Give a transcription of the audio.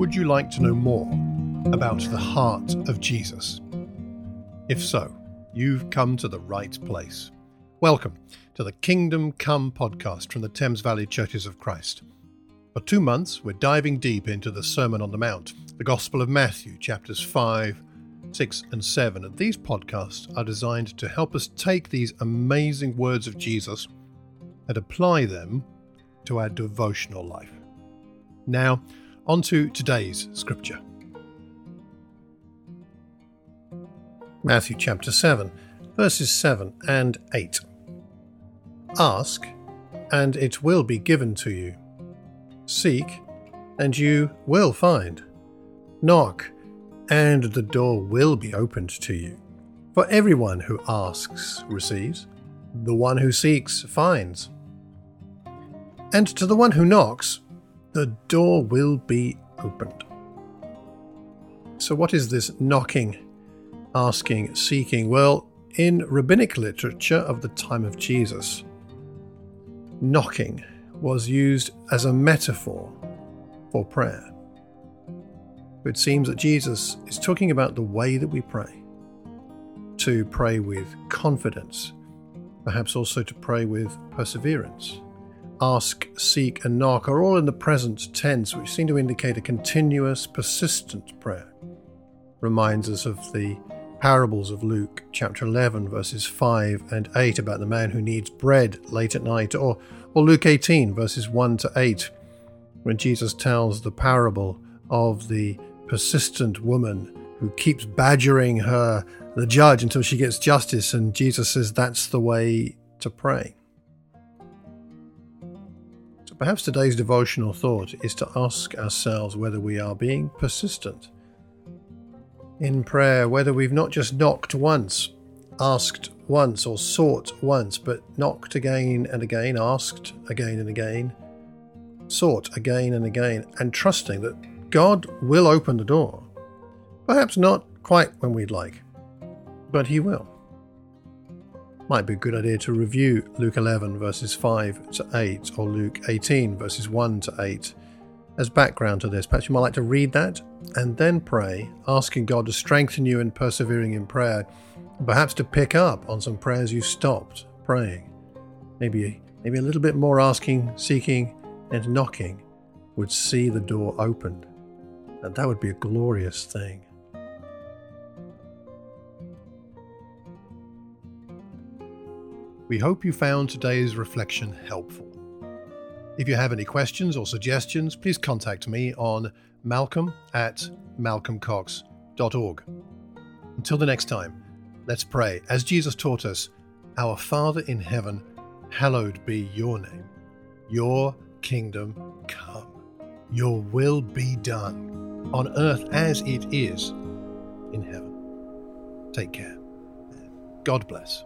Would you like to know more about the heart of Jesus? If so, you've come to the right place. Welcome to the Kingdom Come podcast from the Thames Valley Churches of Christ. For two months, we're diving deep into the Sermon on the Mount, the Gospel of Matthew, chapters 5, 6, and 7. And these podcasts are designed to help us take these amazing words of Jesus and apply them to our devotional life. Now, on to today's scripture. Matthew chapter 7, verses 7 and 8. Ask, and it will be given to you. Seek, and you will find. Knock, and the door will be opened to you. For everyone who asks receives, the one who seeks finds and to the one who knocks, the door will be opened. So, what is this knocking, asking, seeking? Well, in rabbinic literature of the time of Jesus, knocking was used as a metaphor for prayer. It seems that Jesus is talking about the way that we pray to pray with confidence, perhaps also to pray with perseverance ask, seek, and knock are all in the present tense, which seem to indicate a continuous, persistent prayer. Reminds us of the parables of Luke chapter 11, verses 5 and 8 about the man who needs bread late at night, or, or Luke 18, verses 1 to 8, when Jesus tells the parable of the persistent woman who keeps badgering her, the judge, until she gets justice, and Jesus says that's the way to pray. Perhaps today's devotional thought is to ask ourselves whether we are being persistent in prayer, whether we've not just knocked once, asked once, or sought once, but knocked again and again, asked again and again, sought again and again, and trusting that God will open the door. Perhaps not quite when we'd like, but He will might be a good idea to review Luke 11 verses 5 to 8 or Luke 18 verses 1 to 8 as background to this. Perhaps you might like to read that and then pray, asking God to strengthen you in persevering in prayer, perhaps to pick up on some prayers you stopped praying. Maybe, maybe a little bit more asking, seeking, and knocking would see the door opened. And that would be a glorious thing. We hope you found today's reflection helpful. If you have any questions or suggestions, please contact me on malcolm at malcolmcox.org. Until the next time, let's pray. As Jesus taught us, Our Father in heaven, hallowed be your name. Your kingdom come. Your will be done on earth as it is in heaven. Take care. God bless.